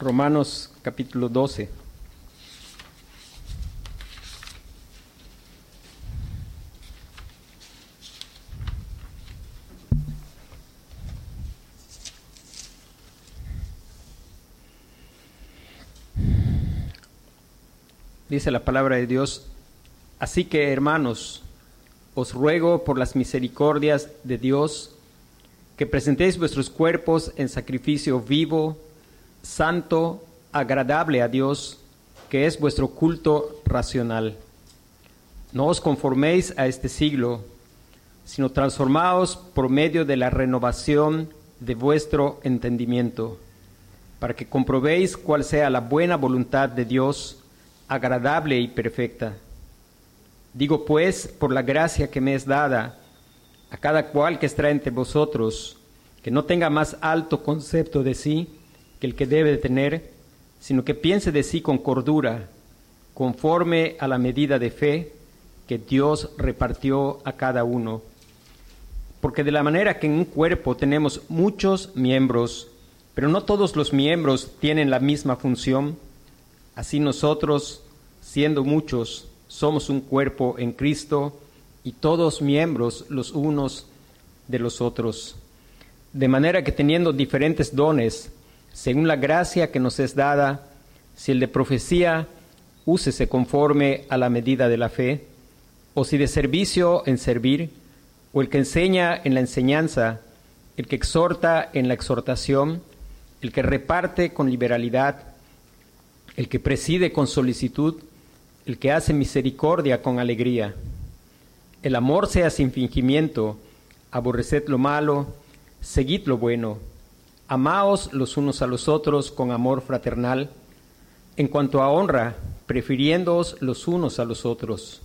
Romanos capítulo 12. Dice la palabra de Dios, así que hermanos, os ruego por las misericordias de Dios que presentéis vuestros cuerpos en sacrificio vivo, santo, agradable a Dios, que es vuestro culto racional. No os conforméis a este siglo, sino transformaos por medio de la renovación de vuestro entendimiento, para que comprobéis cuál sea la buena voluntad de Dios, agradable y perfecta. Digo pues, por la gracia que me es dada, a cada cual que está entre vosotros, que no tenga más alto concepto de sí que el que debe de tener, sino que piense de sí con cordura, conforme a la medida de fe que Dios repartió a cada uno. Porque de la manera que en un cuerpo tenemos muchos miembros, pero no todos los miembros tienen la misma función, así nosotros, siendo muchos, somos un cuerpo en Cristo y todos miembros los unos de los otros. De manera que teniendo diferentes dones, según la gracia que nos es dada, si el de profecía, úsese conforme a la medida de la fe, o si de servicio en servir, o el que enseña en la enseñanza, el que exhorta en la exhortación, el que reparte con liberalidad, el que preside con solicitud, el que hace misericordia con alegría. El amor sea sin fingimiento, aborreced lo malo, seguid lo bueno Amaos los unos a los otros con amor fraternal, en cuanto a honra, prefiriéndoos los unos a los otros.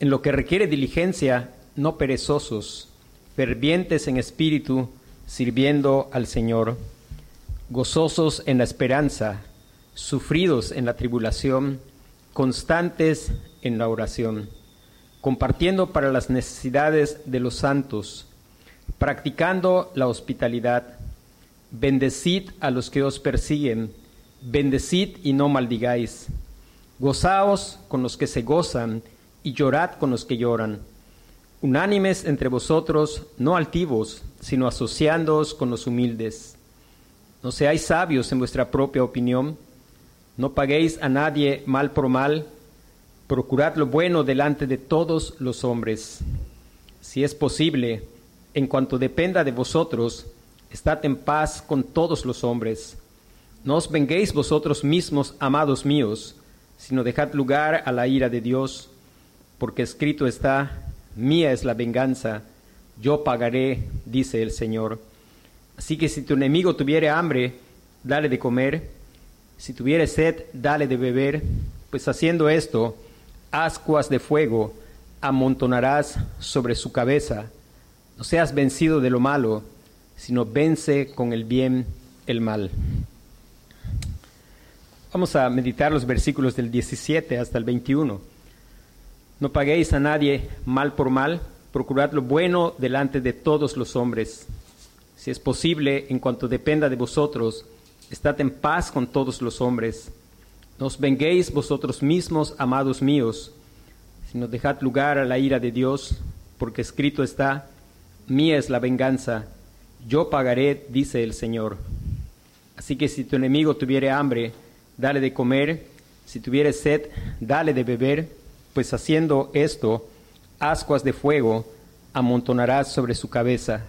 En lo que requiere diligencia, no perezosos, fervientes en espíritu, sirviendo al Señor, gozosos en la esperanza, sufridos en la tribulación, constantes en la oración, compartiendo para las necesidades de los santos, practicando la hospitalidad Bendecid a los que os persiguen, bendecid y no maldigáis. Gozaos con los que se gozan y llorad con los que lloran. Unánimes entre vosotros, no altivos, sino asociándoos con los humildes. No seáis sabios en vuestra propia opinión, no paguéis a nadie mal por mal, procurad lo bueno delante de todos los hombres. Si es posible, en cuanto dependa de vosotros, Estad en paz con todos los hombres. No os venguéis vosotros mismos, amados míos, sino dejad lugar a la ira de Dios, porque escrito está, mía es la venganza, yo pagaré, dice el Señor. Así que si tu enemigo tuviere hambre, dale de comer, si tuviere sed, dale de beber, pues haciendo esto, ascuas de fuego amontonarás sobre su cabeza. No seas vencido de lo malo, sino vence con el bien el mal. Vamos a meditar los versículos del 17 hasta el 21. No paguéis a nadie mal por mal, procurad lo bueno delante de todos los hombres. Si es posible, en cuanto dependa de vosotros, estad en paz con todos los hombres. No os venguéis vosotros mismos, amados míos, sino dejad lugar a la ira de Dios, porque escrito está, mía es la venganza yo pagaré, dice el Señor. Así que si tu enemigo tuviere hambre, dale de comer, si tuviere sed, dale de beber, pues haciendo esto, ascuas de fuego amontonarás sobre su cabeza.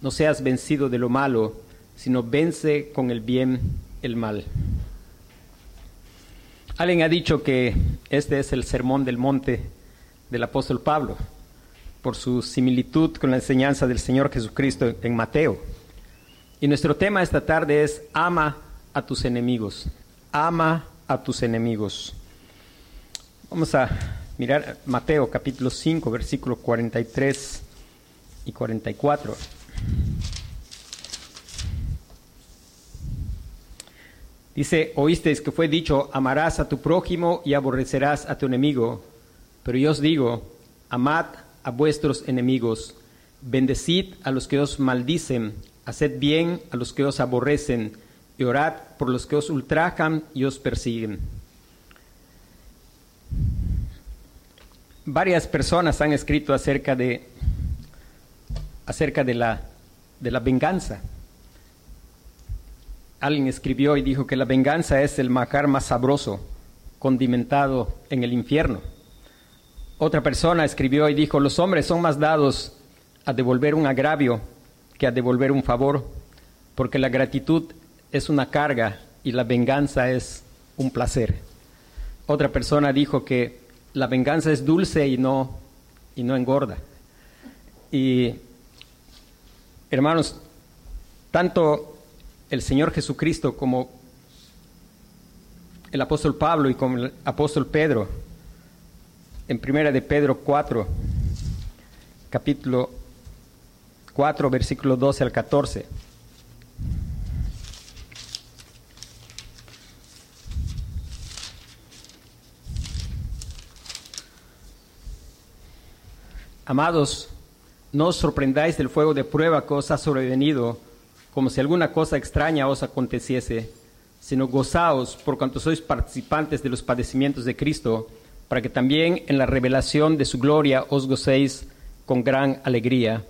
No seas vencido de lo malo, sino vence con el bien el mal. Alguien ha dicho que este es el sermón del monte del apóstol Pablo por su similitud con la enseñanza del Señor Jesucristo en Mateo. Y nuestro tema esta tarde es ama a tus enemigos, ama a tus enemigos. Vamos a mirar Mateo capítulo 5, versículos 43 y 44. Dice, oísteis que fue dicho, amarás a tu prójimo y aborrecerás a tu enemigo. Pero yo os digo, amad a vuestros enemigos, bendecid a los que os maldicen, haced bien a los que os aborrecen, y orad por los que os ultrajan y os persiguen. Varias personas han escrito acerca de, acerca de, la, de la venganza. Alguien escribió y dijo que la venganza es el macar más sabroso, condimentado en el infierno. Otra persona escribió y dijo, los hombres son más dados a devolver un agravio que a devolver un favor, porque la gratitud es una carga y la venganza es un placer. Otra persona dijo que la venganza es dulce y no, y no engorda. Y hermanos, tanto el Señor Jesucristo como el apóstol Pablo y como el apóstol Pedro en primera de Pedro 4, capítulo 4, versículo 12 al 14. Amados, no os sorprendáis del fuego de prueba que os ha sobrevenido, como si alguna cosa extraña os aconteciese, sino gozaos por cuanto sois participantes de los padecimientos de Cristo, para que también en la revelación de su gloria os gocéis con gran alegría.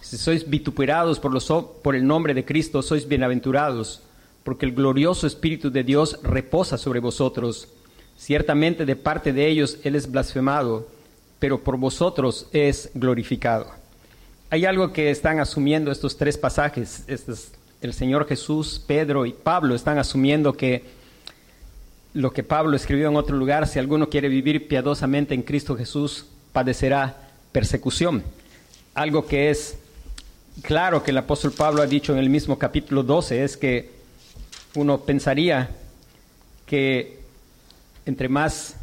Si sois vituperados por, los, por el nombre de Cristo, sois bienaventurados, porque el glorioso Espíritu de Dios reposa sobre vosotros. Ciertamente de parte de ellos Él es blasfemado, pero por vosotros es glorificado. Hay algo que están asumiendo estos tres pasajes. el Señor Jesús, Pedro y Pablo están asumiendo que lo que Pablo escribió en otro lugar, si alguno quiere vivir piadosamente en Cristo Jesús, padecerá persecución. Algo que es claro que el apóstol Pablo ha dicho en el mismo capítulo 12 es que uno pensaría que entre más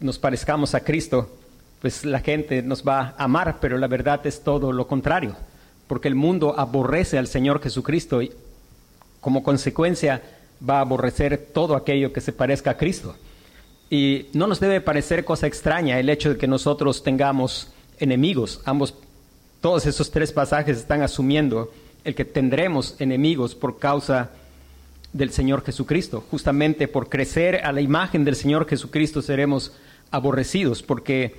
nos parezcamos a Cristo, pues la gente nos va a amar, pero la verdad es todo lo contrario, porque el mundo aborrece al Señor Jesucristo y como consecuencia va a aborrecer todo aquello que se parezca a Cristo. Y no nos debe parecer cosa extraña el hecho de que nosotros tengamos enemigos. Ambos, todos esos tres pasajes están asumiendo el que tendremos enemigos por causa del Señor Jesucristo. Justamente por crecer a la imagen del Señor Jesucristo seremos aborrecidos, porque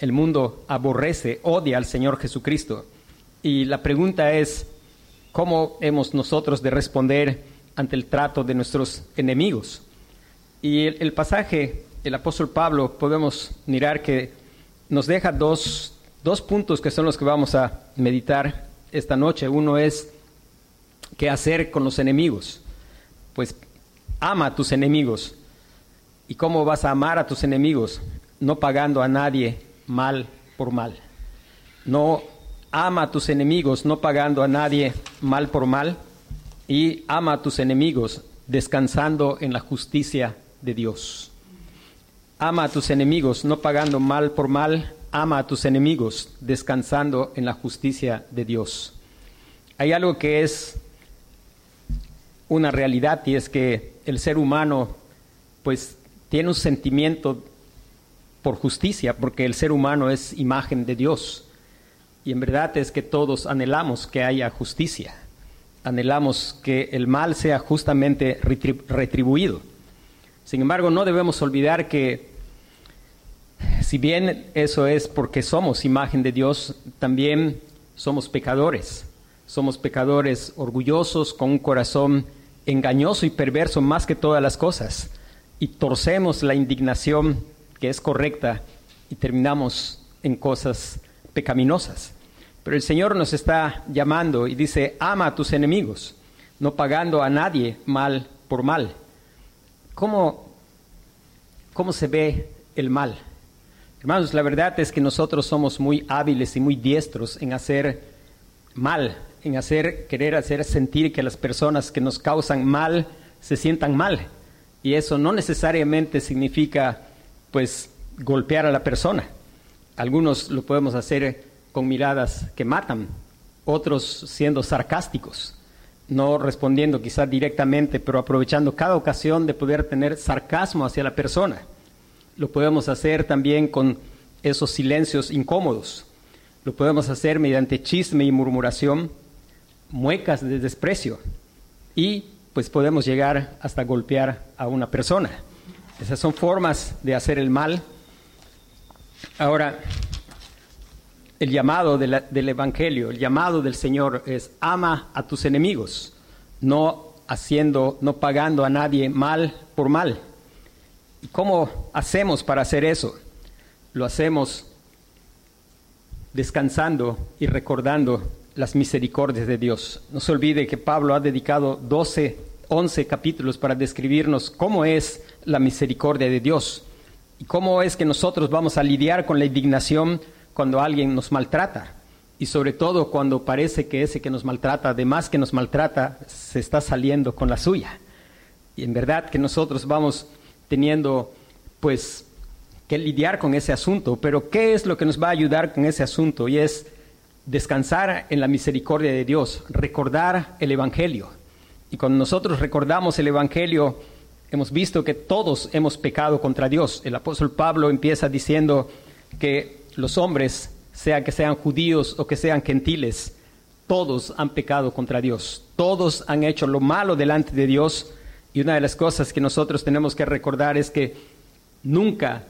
el mundo aborrece, odia al Señor Jesucristo. Y la pregunta es, ¿cómo hemos nosotros de responder? Ante el trato de nuestros enemigos. Y el, pasaje, el apóstol Pablo, podemos mirar que nos deja dos, dos puntos que son los que vamos a meditar esta noche. Uno es qué hacer con los enemigos. Pues ama a tus enemigos. ¿Y cómo vas a amar a tus enemigos? No pagando a nadie mal por mal. No ama a tus enemigos, no pagando a nadie mal por mal y ama a tus enemigos, descansando en la justicia de Dios. Ama a tus enemigos, no pagando mal por mal, ama a tus enemigos, descansando en la justicia de Dios. Hay algo que es una realidad y es que el ser humano pues tiene un sentimiento por justicia, porque el ser humano es imagen de Dios. Y en verdad es que todos anhelamos que haya justicia anhelamos que el mal sea justamente retribuido. Sin embargo, no debemos olvidar que si bien eso es porque somos imagen de Dios, también somos pecadores. Somos pecadores orgullosos, con un corazón engañoso y perverso más que todas las cosas. Y torcemos la indignación que es correcta y terminamos en cosas pecaminosas. Pero el Señor nos está llamando y dice, ama a tus enemigos, no pagando a nadie mal por mal. ¿Cómo, cómo se ve el mal? Hermanos, la verdad es que nosotros somos muy hábiles y muy diestros en hacer mal, en hacer, querer hacer sentir que las personas que nos causan mal se sientan mal. Y eso no necesariamente significa, pues, golpear a la persona. Algunos lo podemos hacer con miradas que matan, otros siendo sarcásticos, no respondiendo quizás directamente, pero aprovechando cada ocasión de poder tener sarcasmo hacia la persona. Lo podemos hacer también con esos silencios incómodos. Lo podemos hacer mediante chisme y murmuración, muecas de desprecio y pues podemos llegar hasta golpear a una persona. Esas son formas de hacer el mal. Ahora, el llamado del Evangelio, el llamado del Señor es ama a tus enemigos, no haciendo, no pagando a nadie mal por mal. ¿Y cómo hacemos para hacer eso? Lo hacemos descansando y recordando las misericordias de Dios. No se olvide que Pablo ha dedicado 12, 11 capítulos para describirnos cómo es la misericordia de Dios y cómo es que nosotros vamos a lidiar con la indignación cuando alguien nos maltrata y sobre todo cuando parece que ese que nos maltrata, además que nos maltrata, se está saliendo con la suya. Y en verdad que nosotros vamos teniendo pues que lidiar con ese asunto, pero ¿qué es lo que nos va a ayudar con ese asunto? Y es descansar en la misericordia de Dios, recordar el Evangelio. Y cuando nosotros recordamos el Evangelio, hemos visto que todos hemos pecado contra Dios. El apóstol Pablo empieza diciendo que los hombres, sea que sean judíos o que sean gentiles, todos han pecado contra Dios. Todos han hecho lo malo delante de Dios. Y una de las cosas que nosotros tenemos que recordar es que nunca,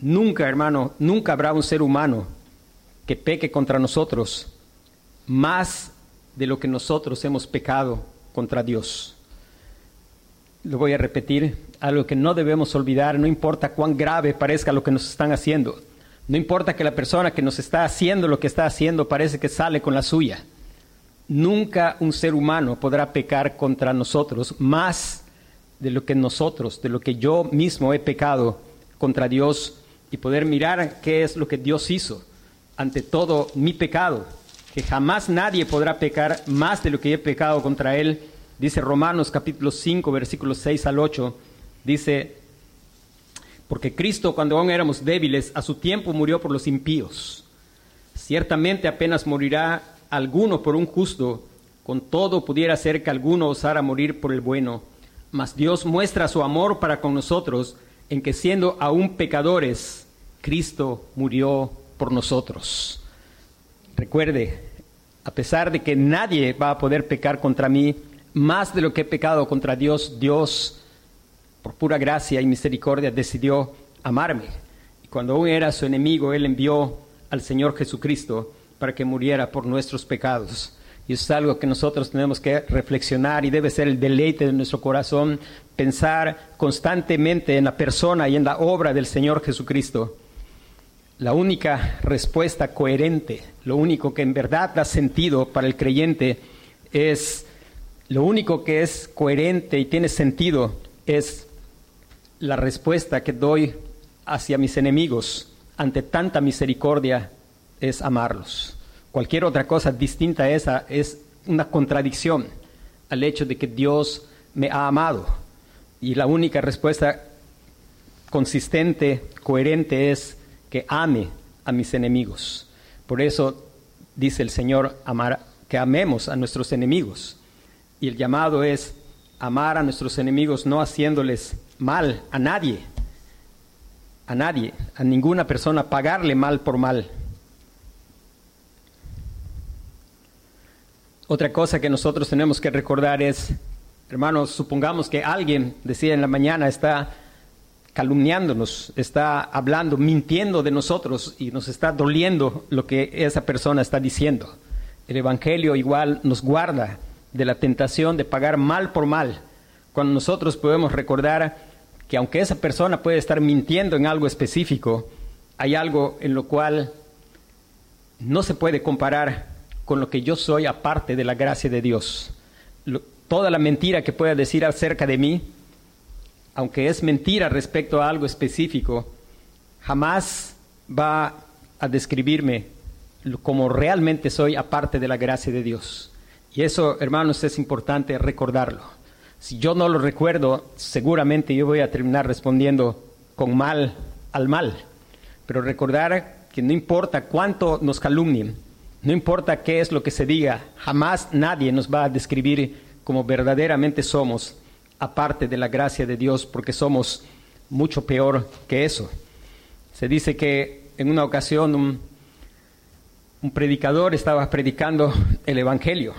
nunca, hermano, nunca habrá un ser humano que peque contra nosotros más de lo que nosotros hemos pecado contra Dios. Lo voy a repetir, algo que no debemos olvidar, no importa cuán grave parezca lo que nos están haciendo, no importa que la persona que nos está haciendo lo que está haciendo parece que sale con la suya. Nunca un ser humano podrá pecar contra nosotros más de lo que nosotros, de lo que yo mismo he pecado contra Dios y poder mirar qué es lo que Dios hizo ante todo mi pecado, que jamás nadie podrá pecar más de lo que he pecado contra Él. Dice Romanos capítulo 5, versículos 6 al 8, dice, porque Cristo, cuando aún éramos débiles, a su tiempo murió por los impíos. Ciertamente apenas morirá alguno por un justo, con todo pudiera ser que alguno osara morir por el bueno. Mas Dios muestra su amor para con nosotros en que siendo aún pecadores, Cristo murió por nosotros. Recuerde, a pesar de que nadie va a poder pecar contra mí, más de lo que he pecado contra Dios, Dios por pura gracia y misericordia, decidió amarme. Y cuando aún era su enemigo, Él envió al Señor Jesucristo para que muriera por nuestros pecados. Y es algo que nosotros tenemos que reflexionar y debe ser el deleite de nuestro corazón, pensar constantemente en la persona y en la obra del Señor Jesucristo. La única respuesta coherente, lo único que en verdad da sentido para el creyente es, lo único que es coherente y tiene sentido es la respuesta que doy hacia mis enemigos ante tanta misericordia es amarlos. Cualquier otra cosa distinta a esa es una contradicción al hecho de que Dios me ha amado. Y la única respuesta consistente, coherente es que ame a mis enemigos. Por eso dice el Señor amar, que amemos a nuestros enemigos. Y el llamado es amar a nuestros enemigos no haciéndoles mal a nadie, a nadie, a ninguna persona, pagarle mal por mal. Otra cosa que nosotros tenemos que recordar es, hermanos, supongamos que alguien, decía en la mañana, está calumniándonos, está hablando, mintiendo de nosotros y nos está doliendo lo que esa persona está diciendo. El Evangelio igual nos guarda de la tentación de pagar mal por mal, cuando nosotros podemos recordar que aunque esa persona puede estar mintiendo en algo específico, hay algo en lo cual no se puede comparar con lo que yo soy aparte de la gracia de Dios. toda la mentira que pueda decir acerca de mí, aunque es mentira respecto a algo específico, jamás va a describirme como realmente soy aparte de la gracia de Dios. Y eso, hermanos, es importante recordarlo. Si yo no lo recuerdo, seguramente yo voy a terminar respondiendo con mal al mal. Pero recordar que no importa cuánto nos calumnien, no importa qué es lo que se diga, jamás nadie nos va a describir como verdaderamente somos, aparte de la gracia de Dios, porque somos mucho peor que eso. Se dice que en una ocasión un, predicador estaba predicando el Evangelio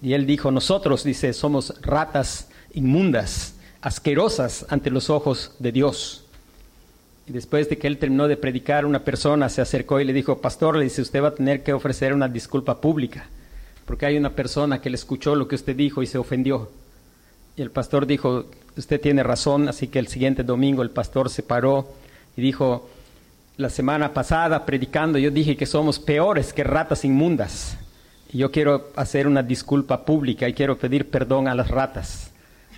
y él dijo, nosotros, dice, somos ratas inmundas, asquerosas ante los ojos de Dios. Y después de que él terminó de predicar, una persona se acercó y le dijo, pastor, le dice, usted va a tener que ofrecer una disculpa pública, porque hay una persona que le escuchó lo que usted dijo y se ofendió. Y el pastor dijo, usted tiene razón, así que el siguiente domingo el pastor se paró y dijo, la semana pasada predicando yo dije que somos peores que ratas inmundas. Y yo quiero hacer una disculpa pública y quiero pedir perdón a las ratas,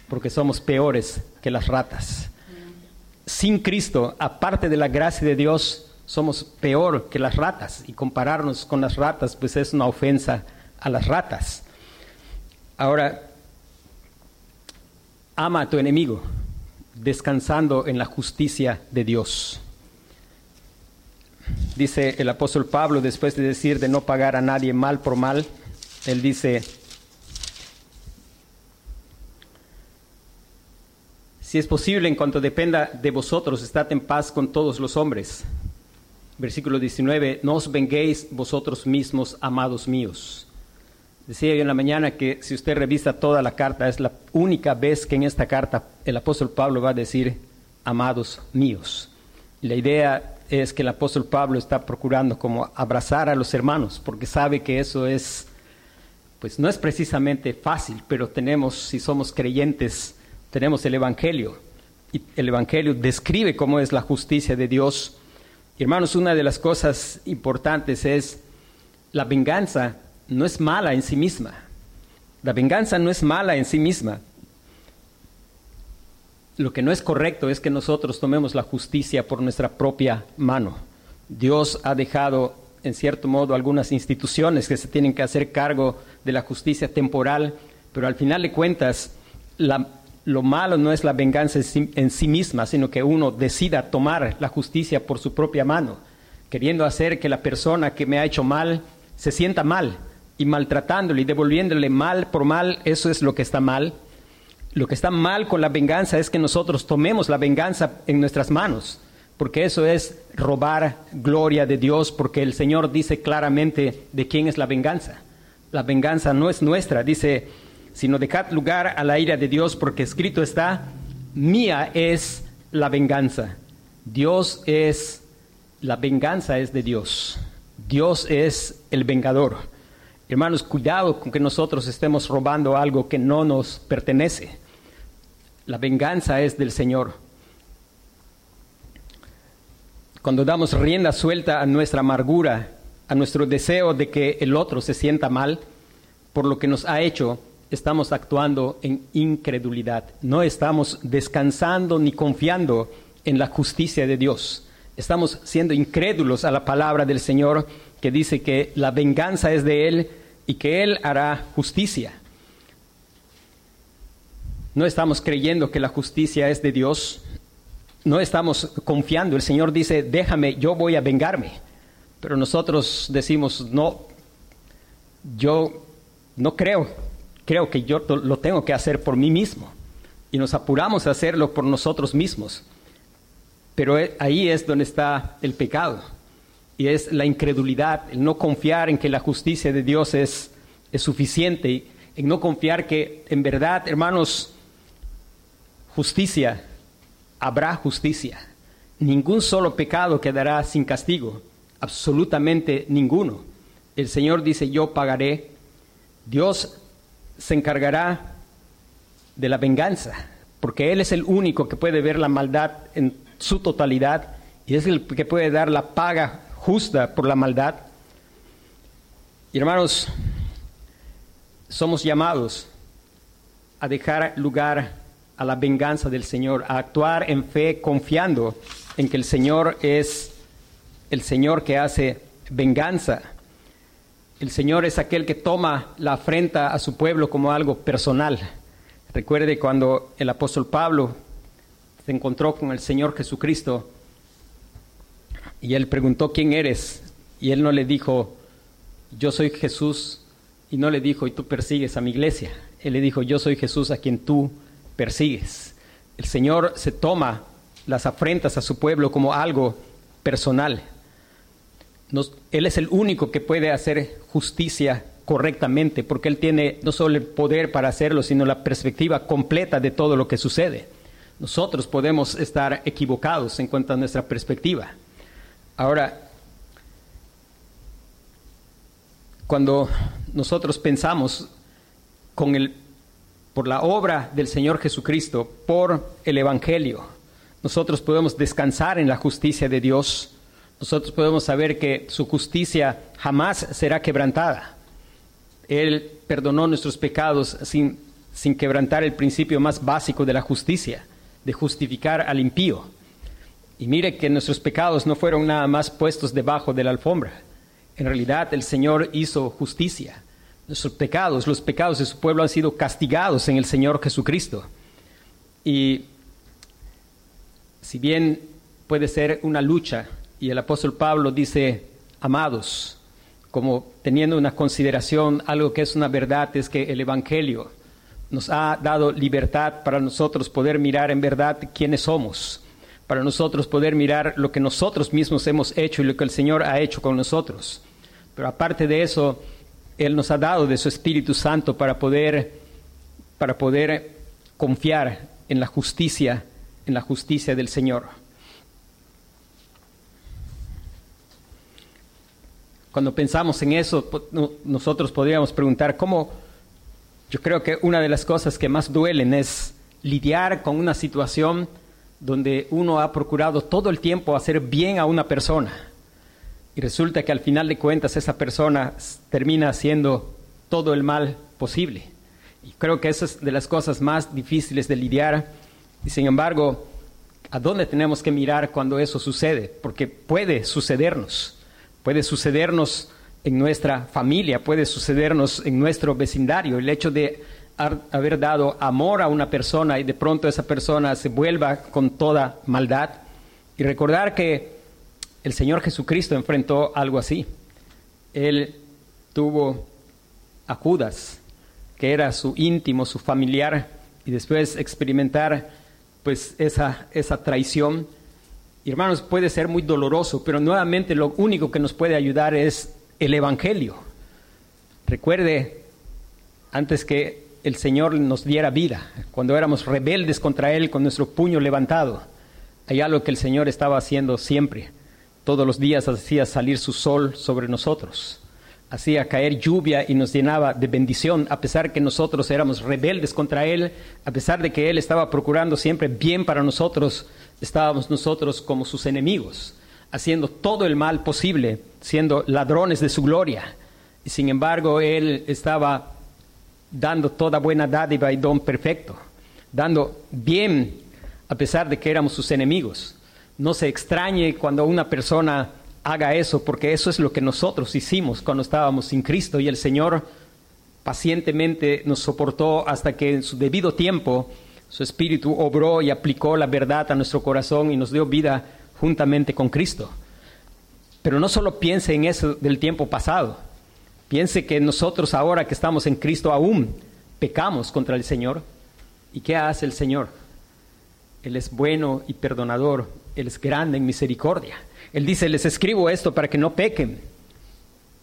porque somos peores que las ratas. Sin Cristo, aparte de la gracia de Dios, somos peor que las ratas. Y compararnos con las ratas, pues es una ofensa a las ratas. Ahora, ama a tu enemigo, descansando en la justicia de Dios. Dice el apóstol Pablo, después de decir de no pagar a nadie mal por mal, él dice, si es posible, en cuanto dependa de vosotros, estad en paz con todos los hombres. Versículo 19, no os venguéis vosotros mismos, amados míos. Decía yo en la mañana que si usted revisa toda la carta, es la única vez que en esta carta el apóstol Pablo va a decir, amados míos. La idea es que el apóstol Pablo está procurando como abrazar a los hermanos, porque sabe que eso es, pues no es precisamente fácil, pero tenemos, si somos creyentes, tenemos el Evangelio. Y el Evangelio describe cómo es la justicia de Dios. hermanos, una de las cosas importantes es la venganza no es mala en sí misma. La venganza no es mala en sí misma. Lo que no es correcto es que nosotros tomemos la justicia por nuestra propia mano. Dios ha dejado, en cierto modo, algunas instituciones que se tienen que hacer cargo de la justicia temporal, pero al final de cuentas, lo malo no es la venganza en sí misma, sino que uno decida tomar la justicia por su propia mano, queriendo hacer que la persona que me ha hecho mal se sienta mal y maltratándole y devolviéndole mal por mal, eso es lo que está mal. Lo que está mal con la venganza es que nosotros tomemos la venganza en nuestras manos, porque eso es robar gloria de Dios, porque el Señor dice claramente de quién es la venganza. La venganza no es nuestra, dice, sino dejad lugar a la ira de Dios, porque escrito está, mía es la venganza. Dios es, la venganza es de Dios. Dios es el vengador. Hermanos, cuidado con que nosotros estemos robando algo que no nos pertenece. La venganza es del Señor. Cuando damos rienda suelta a nuestra amargura, a nuestro deseo de que el otro se sienta mal por lo que nos ha hecho, estamos actuando en incredulidad. No estamos descansando ni confiando en la justicia de Dios. Estamos siendo incrédulos a la palabra del Señor que dice que la venganza es de Él y que Él hará justicia. No estamos creyendo que la justicia es de Dios. No estamos confiando. El Señor dice, déjame, yo voy a vengarme. Pero nosotros decimos, no, yo no creo. Creo que yo lo tengo que hacer por mí mismo. Y nos apuramos a hacerlo por nosotros mismos. Pero e, ahí es donde está el pecado. Y es la incredulidad, el no confiar en que la justicia de Dios es, es suficiente. En no confiar que en verdad, hermanos, justicia, habrá justicia. Ningún solo pecado quedará sin castigo, absolutamente ninguno. El Señor dice, yo pagaré. Dios se encargará de la venganza, porque Él es el único que puede ver la maldad en su totalidad y es el que puede dar la paga justa por la maldad. Hermanos, somos llamados a dejar lugar a la venganza del Señor, a actuar en fe confiando en que el Señor es el Señor que hace venganza. El Señor es aquel que toma la afrenta a su pueblo como algo personal. Recuerde cuando el apóstol Pablo se encontró con el Señor Jesucristo y él preguntó, ¿quién eres? Y él no le dijo, yo soy Jesús, y no le dijo, y tú persigues a mi iglesia. Él le dijo, yo soy Jesús a quien tú persigues. El Señor se toma las afrentas a su pueblo como algo personal. Él es el único que puede hacer justicia correctamente, porque Él tiene no solo el poder para hacerlo, sino la perspectiva completa de todo lo que sucede. Nosotros podemos estar equivocados en cuanto a nuestra perspectiva. Ahora, cuando nosotros pensamos con el, por la obra del Señor Jesucristo, por el Evangelio, nosotros podemos descansar en la justicia de Dios. Nosotros podemos saber que su justicia jamás será quebrantada. Él perdonó nuestros pecados sin, sin quebrantar el principio más básico de la justicia, de justificar al impío. Y mire que nuestros pecados no fueron nada más puestos debajo de la alfombra. En realidad el Señor hizo justicia. Nuestros pecados, los pecados de su pueblo han sido castigados en el Señor Jesucristo. Y si bien puede ser una lucha, y el apóstol Pablo dice, amados, como teniendo una consideración, algo que es una verdad, es que el Evangelio nos ha dado libertad para nosotros poder mirar en verdad quiénes somos, para nosotros poder mirar lo que nosotros mismos hemos hecho y lo que el Señor ha hecho con nosotros. Pero aparte de eso, Él nos ha dado de su Espíritu Santo para poder, para poder confiar en la justicia en la justicia del Señor. Cuando pensamos en eso, nosotros podríamos preguntar cómo, yo creo que una de las cosas que más duelen es lidiar con una situación donde uno ha procurado todo el tiempo hacer bien a una persona y resulta que al final de cuentas esa persona termina haciendo todo el mal posible. Y creo que esa es de las cosas más difíciles de lidiar y sin embargo, ¿a dónde tenemos que mirar cuando eso sucede? Porque puede sucedernos, puede sucedernos en nuestra familia, puede sucedernos en nuestro vecindario. El hecho de haber dado amor a una persona y de pronto esa persona se vuelva con toda maldad. Y recordar que el Señor Jesucristo enfrentó algo así. Él tuvo a Judas, que era su íntimo, su familiar, y después experimentar pues esa, esa traición. Hermanos, puede ser muy doloroso, pero nuevamente lo único que nos puede ayudar es el Evangelio. Recuerde, antes que el Señor nos diera vida, cuando éramos rebeldes contra Él con nuestro puño levantado, hay algo que el Señor estaba haciendo siempre. Todos los días hacía salir su sol sobre nosotros hacía caer lluvia y nos llenaba de bendición, a pesar que nosotros éramos rebeldes contra Él, a pesar de que Él estaba procurando siempre bien para nosotros, estábamos nosotros como sus enemigos, haciendo todo el mal posible, siendo ladrones de su gloria. Y sin embargo, Él estaba dando toda buena dádiva y don perfecto, dando bien a pesar de que éramos sus enemigos. No se extrañe cuando una persona haga eso, porque eso es lo que nosotros hicimos cuando estábamos sin Cristo y el Señor pacientemente nos soportó hasta que en su debido tiempo su Espíritu obró y aplicó la verdad a nuestro corazón y nos dio vida juntamente con Cristo. Pero no solo piense en eso del tiempo pasado, piense que nosotros ahora que estamos en Cristo aún pecamos contra el Señor. ¿Y qué hace el Señor? Él es bueno y perdonador, Él es grande en misericordia. Él dice, les escribo esto para que no pequen.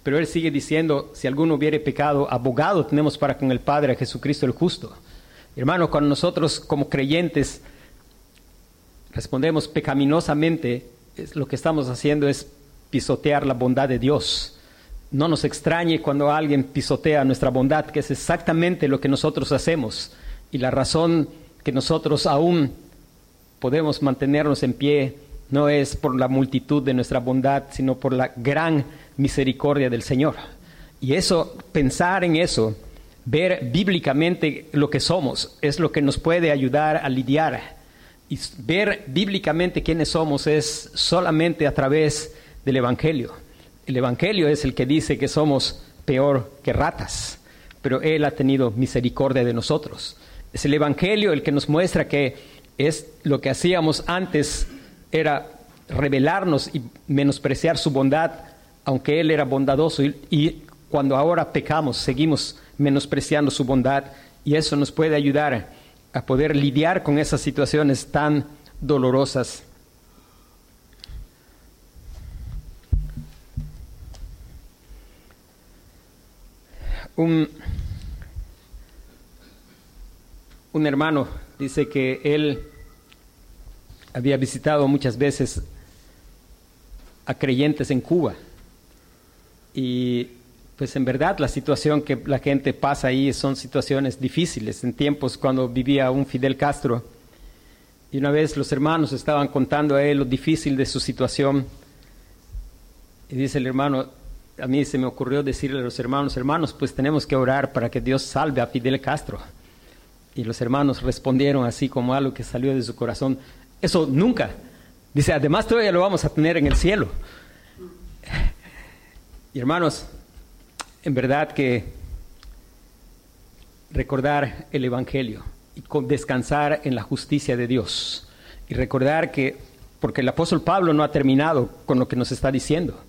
Pero él sigue diciendo, si alguno hubiere pecado, abogado tenemos para con el Padre, a Jesucristo el justo. Hermano, cuando nosotros como creyentes respondemos pecaminosamente, lo que estamos haciendo es pisotear la bondad de Dios. No nos extrañe cuando alguien pisotea nuestra bondad, que es exactamente lo que nosotros hacemos. Y la razón que nosotros aún podemos mantenernos en pie no es por la multitud de nuestra bondad, sino por la gran misericordia del Señor. Y eso, pensar en eso, ver bíblicamente lo que somos, es lo que nos puede ayudar a lidiar. Y ver bíblicamente quiénes somos es solamente a través del Evangelio. El Evangelio es el que dice que somos peor que ratas, pero Él ha tenido misericordia de nosotros. Es el Evangelio el que nos muestra que es lo que hacíamos antes era rebelarnos y menospreciar su bondad, aunque Él era bondadoso, y, cuando ahora pecamos, seguimos menospreciando su bondad, y eso nos puede ayudar a poder lidiar con esas situaciones tan dolorosas. Un, un hermano dice que él había visitado muchas veces a creyentes en Cuba y pues en verdad la situación que la gente pasa ahí son situaciones difíciles en tiempos cuando vivía un Fidel Castro y una vez los hermanos estaban contando a él lo difícil de su situación y dice el hermano a mí se me ocurrió decirle a los hermanos hermanos pues tenemos que orar para que Dios salve a Fidel Castro y los hermanos respondieron así como algo que salió de su corazón eso nunca. Dice, además todavía lo vamos a tener en el cielo. Y hermanos, en verdad que recordar el Evangelio y descansar en la justicia de Dios. Y recordar que, porque el apóstol Pablo no ha terminado con lo que nos está diciendo.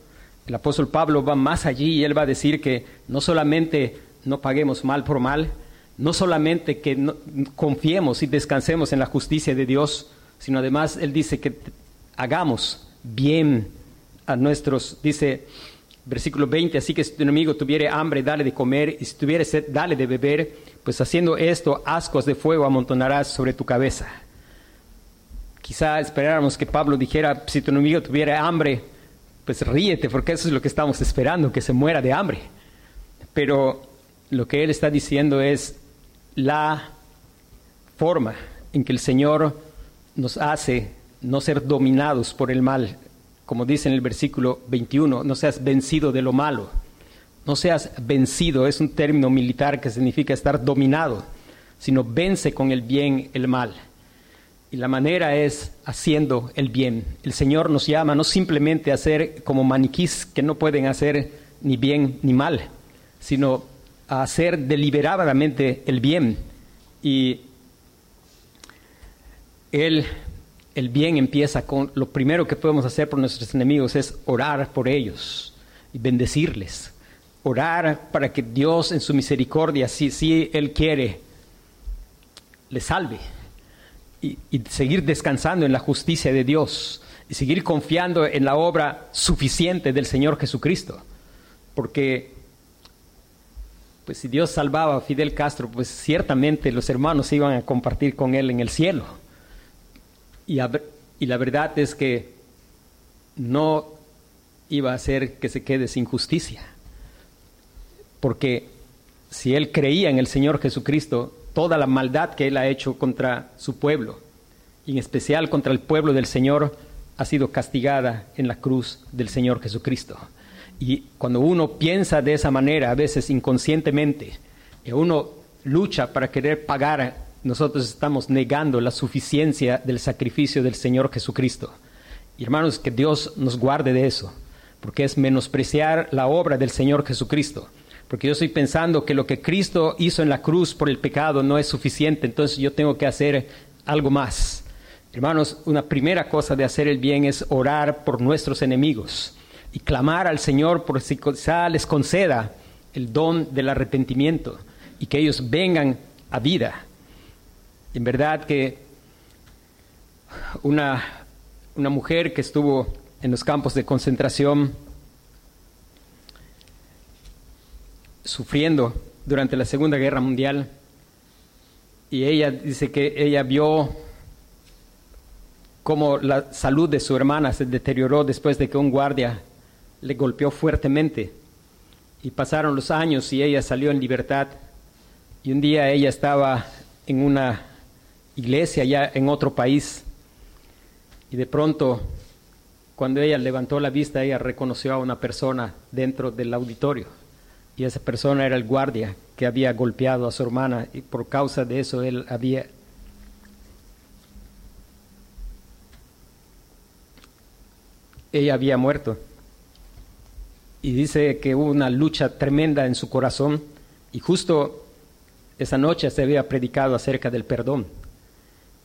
El apóstol Pablo va más allí y él va a decir que no solamente no paguemos mal por mal, no solamente que confiemos y descansemos en la justicia de Dios, sino además Él dice que hagamos bien a nuestros, dice versículo 20, así que si tu enemigo tuviere hambre, dale de comer, y si tuviere sed, dale de beber, pues haciendo esto, ascos de fuego amontonarás sobre tu cabeza. Quizá esperáramos que Pablo dijera, si tu enemigo tuviera hambre, pues ríete, porque eso es lo que estamos esperando, que se muera de hambre. Pero lo que él está diciendo es la forma en que el Señor nos hace no ser dominados por el mal. Como dice en el versículo 21, no seas vencido de lo malo. No seas vencido, es un término militar que significa estar dominado, sino vence con el bien el mal. Y la manera es haciendo el bien. El Señor nos llama no simplemente a ser como maniquís que no pueden hacer ni bien ni mal, sino a hacer deliberadamente el bien. Y el, el bien empieza con lo primero que podemos hacer por nuestros enemigos es orar por ellos y bendecirles. Orar para que Dios en su misericordia, si, si Él quiere, le salve. Y, y seguir descansando en la justicia de Dios y seguir confiando en la obra suficiente del Señor Jesucristo. Porque pues si Dios salvaba a Fidel Castro, pues ciertamente los hermanos iban a compartir con él en el cielo. Y, la verdad es que no iba a hacer que se quede sin justicia. Porque si él creía en el Señor Jesucristo, toda la maldad que él ha hecho contra su pueblo, y en especial contra el pueblo del Señor, ha sido castigada en la cruz del Señor Jesucristo. Y cuando uno piensa de esa manera, a veces inconscientemente, uno lucha para querer pagar nosotros estamos negando la suficiencia del sacrificio del Señor Jesucristo. Y hermanos, que Dios nos guarde de eso, porque es menospreciar la obra del Señor Jesucristo. Porque yo estoy pensando que lo que Cristo hizo en la cruz por el pecado no es suficiente, entonces yo tengo que hacer algo más. Hermanos, una primera cosa de hacer el bien es orar por nuestros enemigos y clamar al Señor por si quizá les conceda el don del arrepentimiento y que ellos vengan a vida. En verdad que una, una mujer que estuvo en los campos de concentración sufriendo durante la Segunda Guerra Mundial y ella dice que ella vio cómo la salud de su hermana se deterioró después de que un guardia le golpeó fuertemente. Y pasaron los años y ella salió en libertad. Y un día ella estaba en una iglesia ya en otro país. Y de pronto, cuando ella levantó la vista, ella reconoció a una persona dentro del auditorio. Y esa persona era el guardia que había golpeado a su hermana y por causa de eso él había... Ella había muerto. Y dice que hubo una lucha tremenda en su corazón y justo esa noche se había predicado acerca del perdón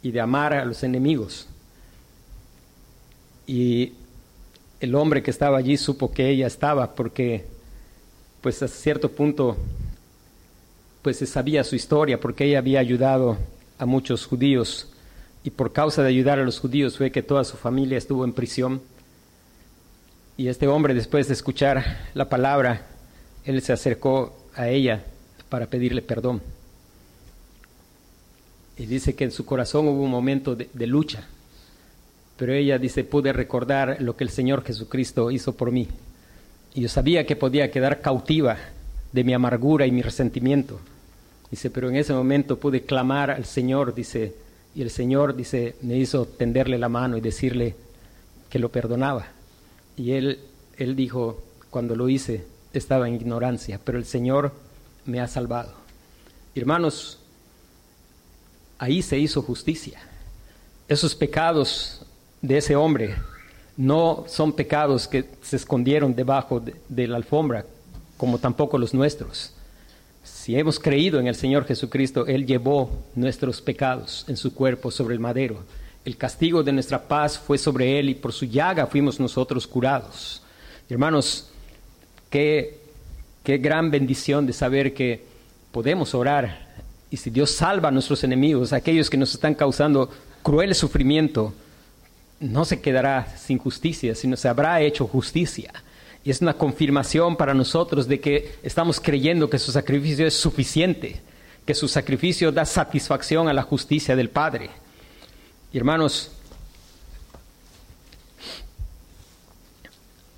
y de amar a los enemigos. Y el hombre que estaba allí supo que ella estaba porque pues a cierto punto pues se sabía su historia porque ella había ayudado a muchos judíos y por causa de ayudar a los judíos fue que toda su familia estuvo en prisión. Y este hombre después de escuchar la palabra, él se acercó a ella para pedirle perdón. Y dice que en su corazón hubo un momento de, lucha, pero ella dice, pude recordar lo que el Señor Jesucristo hizo por mí. Y yo sabía que podía quedar cautiva de mi amargura y mi resentimiento. Dice, pero en ese momento pude clamar al Señor, dice, y el Señor, dice, me hizo tenderle la mano y decirle que lo perdonaba. Y él, él dijo, cuando lo hice, estaba en ignorancia, pero el Señor me ha salvado. Hermanos, ahí se hizo justicia. Esos pecados de ese hombre no son pecados que se escondieron debajo de, la alfombra, como tampoco los nuestros. Si hemos creído en el Señor Jesucristo, Él llevó nuestros pecados en su cuerpo sobre el madero. El castigo de nuestra paz fue sobre Él y por su llaga fuimos nosotros curados. Hermanos, qué, qué gran bendición de saber que podemos orar y si Dios salva a nuestros enemigos, aquellos que nos están causando cruel sufrimiento, no se quedará sin justicia, sino se habrá hecho justicia. Y es una confirmación para nosotros de que estamos creyendo que su sacrificio es suficiente, que su sacrificio da satisfacción a la justicia del Padre. Y hermanos,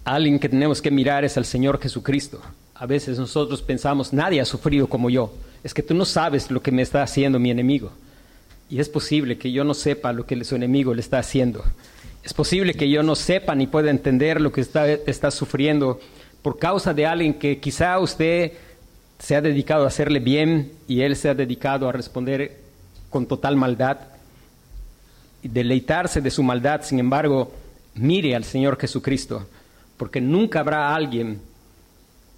alguien que tenemos que mirar es al Señor Jesucristo. A veces nosotros pensamos, nadie ha sufrido como yo. Es que tú no sabes lo que me está haciendo mi enemigo. Y es posible que yo no sepa lo que su enemigo le está haciendo. Es posible que yo no sepa ni pueda entender lo que está, está sufriendo por causa de alguien que quizá usted se ha dedicado a hacerle bien y él se ha dedicado a responder con total maldad y deleitarse de su maldad. Sin embargo, mire al Señor Jesucristo, porque nunca habrá alguien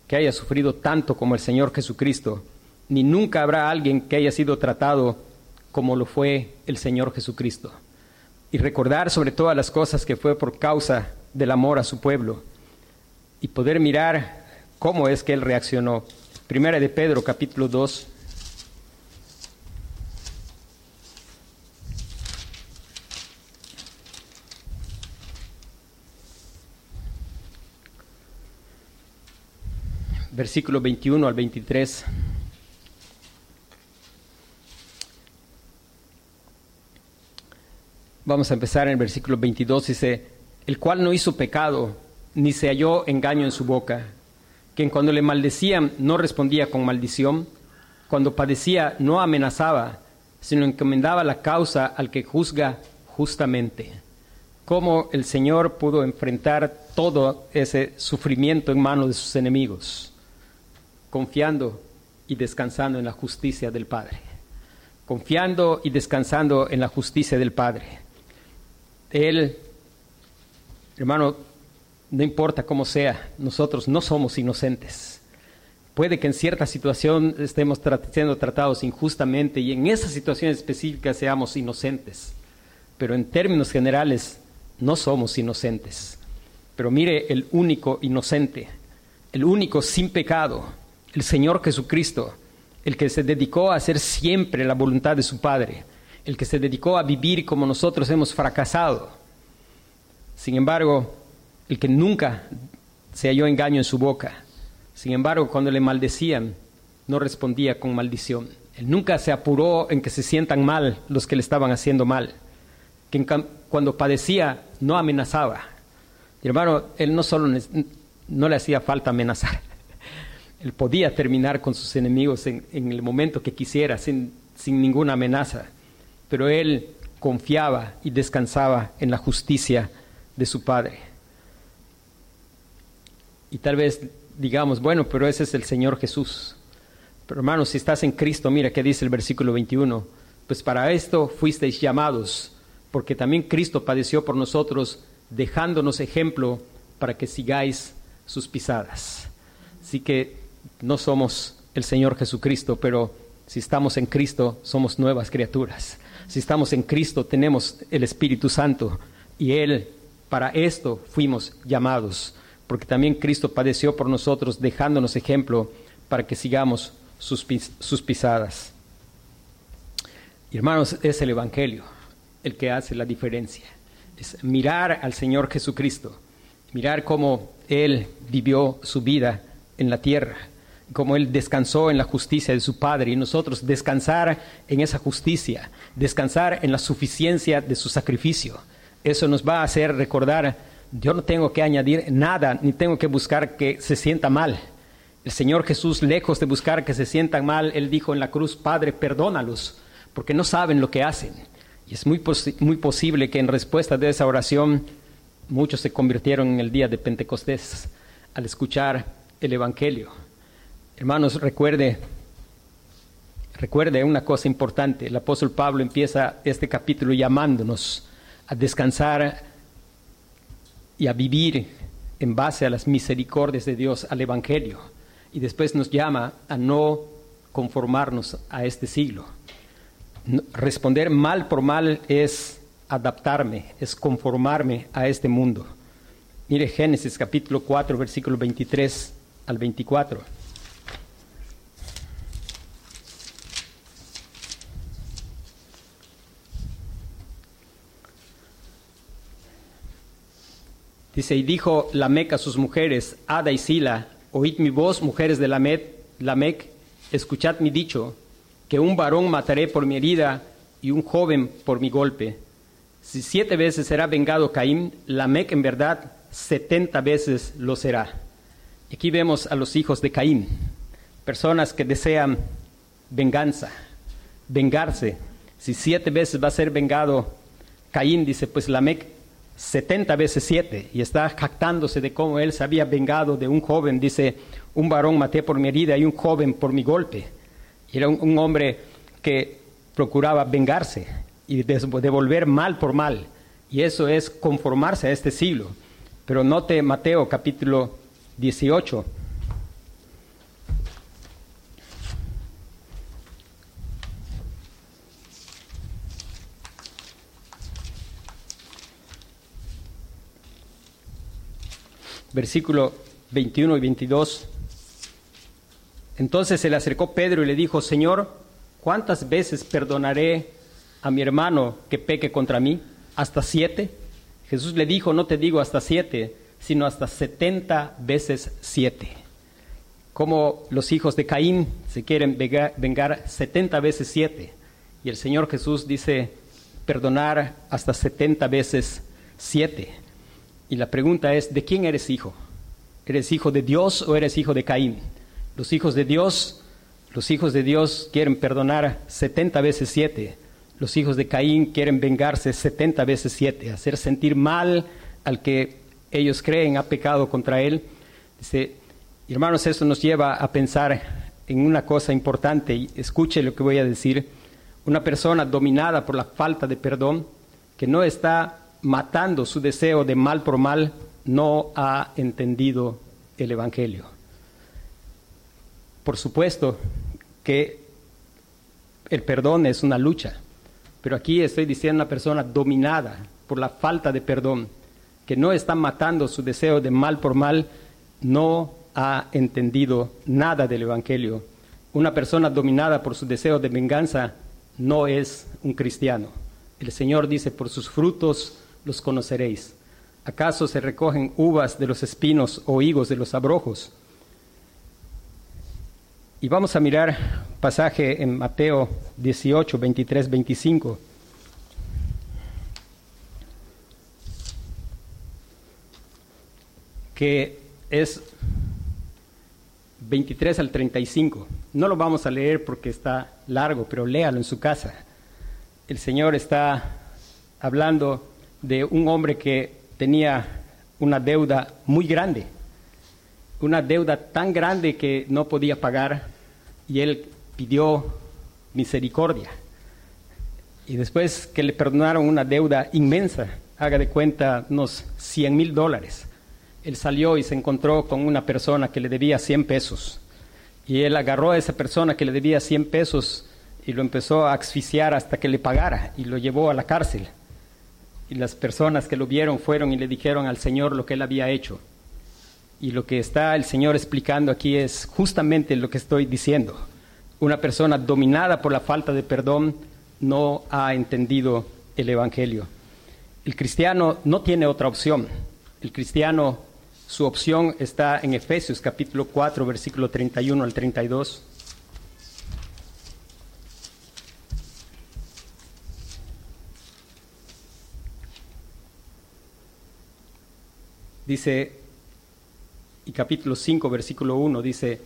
que haya sufrido tanto como el Señor Jesucristo, ni nunca habrá alguien que haya sido tratado como lo fue el Señor Jesucristo. Y recordar sobre todas las cosas que fue por causa del amor a su pueblo. Y poder mirar cómo es que Él reaccionó. Primera de Pedro, capítulo 2. Versículo 21 al 23. Vamos a empezar en el versículo 22, dice, el cual no hizo pecado, ni se halló engaño en su boca, quien cuando le maldecían no respondía con maldición, cuando padecía no amenazaba, sino encomendaba la causa al que juzga justamente. Cómo el Señor pudo enfrentar todo ese sufrimiento en manos de sus enemigos, confiando y descansando en la justicia del Padre. Confiando y descansando en la justicia del Padre. Él, hermano, no importa cómo sea, nosotros no somos inocentes. Puede que en cierta situación estemos siendo tratados injustamente y en esa situación específica seamos inocentes, pero en términos generales no somos inocentes. Pero mire el único inocente, el único sin pecado, el Señor Jesucristo, el que se dedicó a hacer siempre la voluntad de su Padre el que se dedicó a vivir como nosotros hemos fracasado. Sin embargo, el que nunca se halló engaño en su boca. Sin embargo, cuando le maldecían, no respondía con maldición. Él nunca se apuró en que se sientan mal los que le estaban haciendo mal. Que cuando padecía, no amenazaba. Y hermano, él no solo no le hacía falta amenazar. Él podía terminar con sus enemigos en, el momento que quisiera, sin ninguna amenaza pero él confiaba y descansaba en la justicia de su Padre. Y tal vez digamos, bueno, pero ese es el Señor Jesús. Pero hermanos, si estás en Cristo, mira qué dice el versículo 21, pues para esto fuisteis llamados, porque también Cristo padeció por nosotros, dejándonos ejemplo para que sigáis sus pisadas. Así que no somos el Señor Jesucristo, pero si estamos en Cristo, somos nuevas criaturas. Si estamos en Cristo, tenemos el Espíritu Santo y Él, para esto fuimos llamados, porque también Cristo padeció por nosotros, dejándonos ejemplo para que sigamos sus, sus pisadas. Hermanos, es el Evangelio el que hace la diferencia. Es mirar al Señor Jesucristo, mirar cómo Él vivió su vida en la tierra como Él descansó en la justicia de su Padre y nosotros descansar en esa justicia, descansar en la suficiencia de su sacrificio. Eso nos va a hacer recordar, yo no tengo que añadir nada, ni tengo que buscar que se sienta mal. El Señor Jesús, lejos de buscar que se sientan mal, Él dijo en la cruz, Padre, perdónalos, porque no saben lo que hacen. Y es muy, muy posible que en respuesta de esa oración muchos se convirtieron en el día de Pentecostés al escuchar el Evangelio. Hermanos, recuerde, recuerde una cosa importante. El apóstol Pablo empieza este capítulo llamándonos a descansar y a vivir en base a las misericordias de Dios, al Evangelio. Y después nos llama a no conformarnos a este siglo. Responder mal por mal es adaptarme, es conformarme a este mundo. Mire Génesis capítulo 4, versículo 23 al 24. Dice, y dijo Lamec a sus mujeres, Ada y Sila, oíd mi voz, mujeres de Lamec, escuchad mi dicho, que un varón mataré por mi herida y un joven por mi golpe. Si siete veces será vengado Caín, Lamec en verdad setenta veces lo será. Aquí vemos a los hijos de Caín, personas que desean venganza, vengarse. Si siete veces va a ser vengado Caín, dice, pues Lamec 70 veces 7 y está jactándose de cómo él se había vengado de un joven. Dice, un varón maté por mi herida y un joven por mi golpe. Y era un, hombre que procuraba vengarse y devolver mal por mal. Y eso es conformarse a este siglo. Pero note Mateo capítulo 18. Versículo 21 y 22. Entonces se le acercó Pedro y le dijo, Señor, ¿cuántas veces perdonaré a mi hermano que peque contra mí? ¿Hasta siete? Jesús le dijo, no te digo hasta siete, sino hasta setenta veces siete. Como los hijos de Caín se quieren vengar setenta veces siete. Y el Señor Jesús dice, perdonar hasta setenta veces siete. Y la pregunta es, ¿de quién eres hijo? ¿Eres hijo de Dios o eres hijo de Caín? Los hijos de Dios, los hijos de Dios quieren perdonar 70 veces 7. Los hijos de Caín quieren vengarse 70 veces 7, hacer sentir mal al que ellos creen ha pecado contra él. Dice, hermanos, eso nos lleva a pensar en una cosa importante escuche lo que voy a decir. Una persona dominada por la falta de perdón, que no está matando su deseo de mal por mal, no ha entendido el Evangelio. Por supuesto que el perdón es una lucha, pero aquí estoy diciendo a una persona dominada por la falta de perdón, que no está matando su deseo de mal por mal, no ha entendido nada del Evangelio. Una persona dominada por su deseo de venganza no es un cristiano. El Señor dice, por sus frutos los conoceréis. ¿Acaso se recogen uvas de los espinos o higos de los abrojos? Y vamos a mirar pasaje en Mateo 18, 23, 25. que es 23 al 35. No lo vamos a leer porque está largo, pero léalo en su casa. El Señor está hablando de un hombre que tenía una deuda muy grande, una deuda tan grande que no podía pagar y él pidió misericordia. Y después que le perdonaron una deuda inmensa, haga de cuenta unos 100 mil dólares, él salió y se encontró con una persona que le debía 100 pesos. Y él agarró a esa persona que le debía 100 pesos y lo empezó a asfixiar hasta que le pagara y lo llevó a la cárcel y las personas que lo vieron fueron y le dijeron al Señor lo que él había hecho. Y lo que está el Señor explicando aquí es justamente lo que estoy diciendo. Una persona dominada por la falta de perdón no ha entendido el Evangelio. El cristiano no tiene otra opción. El cristiano Su opción está en Efesios capítulo 4, versículo 31 al 32. Dice, y capítulo 5, versículo 1, dice,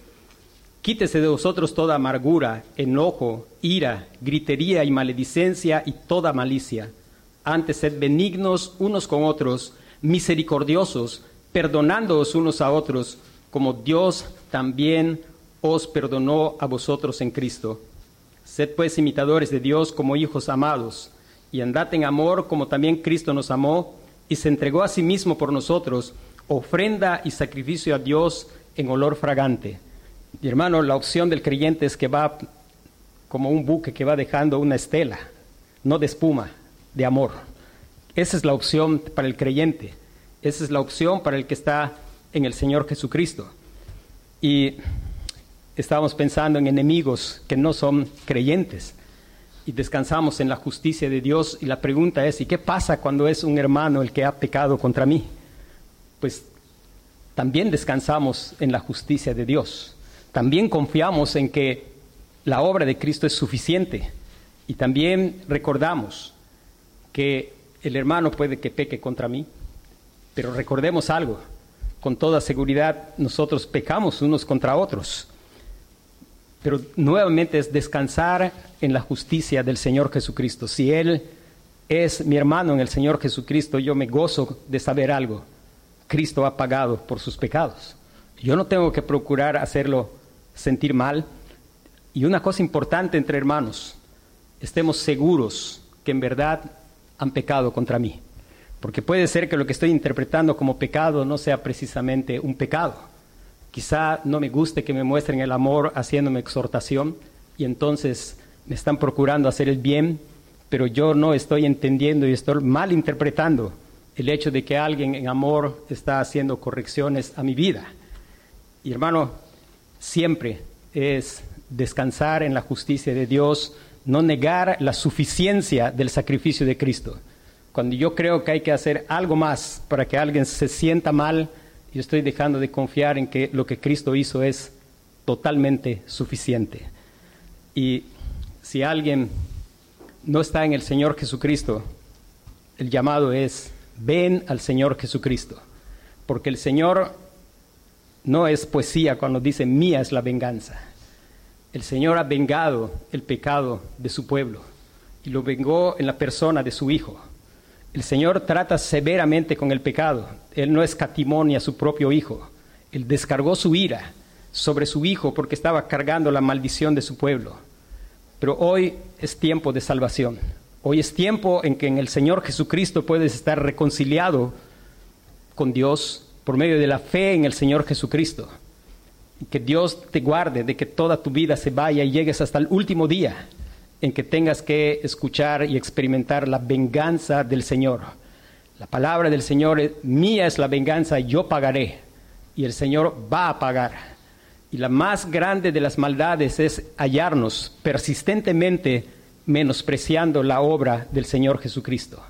Quítese de vosotros toda amargura, enojo, ira, gritería y maledicencia y toda malicia. Antes sed benignos unos con otros, misericordiosos, perdonándoos unos a otros, como Dios también os perdonó a vosotros en Cristo. Sed pues imitadores de Dios como hijos amados, y andad en amor como también Cristo nos amó y se entregó a sí mismo por nosotros, ofrenda y sacrificio a Dios en olor fragante. Y hermano, la opción del creyente es que va como un buque que va dejando una estela, no de espuma, de amor. Esa es la opción para el creyente. Esa es la opción para el que está en el Señor Jesucristo. Y estábamos pensando en enemigos que no son creyentes y descansamos en la justicia de Dios y la pregunta es, ¿y qué pasa cuando es un hermano el que ha pecado contra mí? Pues también descansamos en la justicia de Dios. También confiamos en que la obra de Cristo es suficiente y también recordamos que el hermano puede que peque contra mí, pero recordemos algo, con toda seguridad nosotros pecamos unos contra otros pero nuevamente es descansar en la justicia del Señor Jesucristo. Si Él es mi hermano en el Señor Jesucristo, yo me gozo de saber algo. Cristo ha pagado por sus pecados. Yo no tengo que procurar hacerlo sentir mal. Y una cosa importante entre hermanos, estemos seguros que en verdad han pecado contra mí. Porque puede ser que lo que estoy interpretando como pecado no sea precisamente un pecado Quizá no me guste que me muestren el amor haciéndome exhortación y entonces me están procurando hacer el bien, pero yo no estoy entendiendo y estoy mal interpretando el hecho de que alguien en amor está haciendo correcciones a mi vida. Y hermano, siempre es descansar en la justicia de Dios, no negar la suficiencia del sacrificio de Cristo. Cuando yo creo que hay que hacer algo más para que alguien se sienta mal, yo estoy dejando de confiar en que lo que Cristo hizo es totalmente suficiente. Y si alguien no está en el Señor Jesucristo, el llamado es, ven al Señor Jesucristo, porque el Señor no es poesía cuando dice, mía es la venganza. El Señor ha vengado el pecado de su pueblo y lo vengó en la persona de su Hijo. El Señor trata severamente con el pecado. Él no escatimó a su propio hijo. Él descargó su ira sobre su hijo porque estaba cargando la maldición de su pueblo. Pero hoy es tiempo de salvación. Hoy es tiempo en que en el Señor Jesucristo puedes estar reconciliado con Dios por medio de la fe en el Señor Jesucristo. Que Dios te guarde de que toda tu vida se vaya y llegues hasta el último día en que tengas que escuchar y experimentar la venganza del Señor. La palabra del Señor es, mía es la venganza, yo pagaré. Y el Señor va a pagar. Y la más grande de las maldades es hallarnos persistentemente menospreciando la obra del Señor Jesucristo.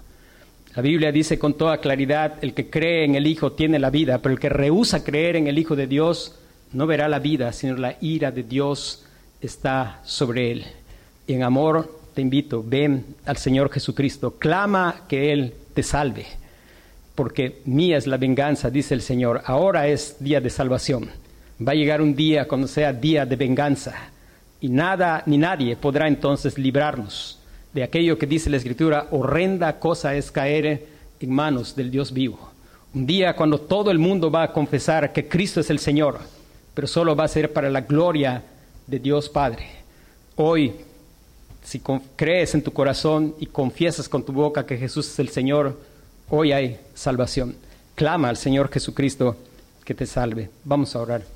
La Biblia dice con toda claridad, el que cree en el Hijo tiene la vida, pero el que rehúsa creer en el Hijo de Dios no verá la vida, sino la ira de Dios está sobre él. En amor te invito, ven al Señor Jesucristo, clama que Él te salve, porque mía es la venganza, dice el Señor. Ahora es día de salvación. Va a llegar un día cuando sea día de venganza, y nada ni nadie podrá entonces librarnos de aquello que dice la Escritura, horrenda cosa es caer en manos del Dios vivo. Un día cuando todo el mundo va a confesar que Cristo es el Señor, pero solo va a ser para la gloria de Dios Padre. Hoy si crees en tu corazón y confiesas con tu boca que Jesús es el Señor, hoy hay salvación. Clama al Señor Jesucristo que te salve. Vamos a orar.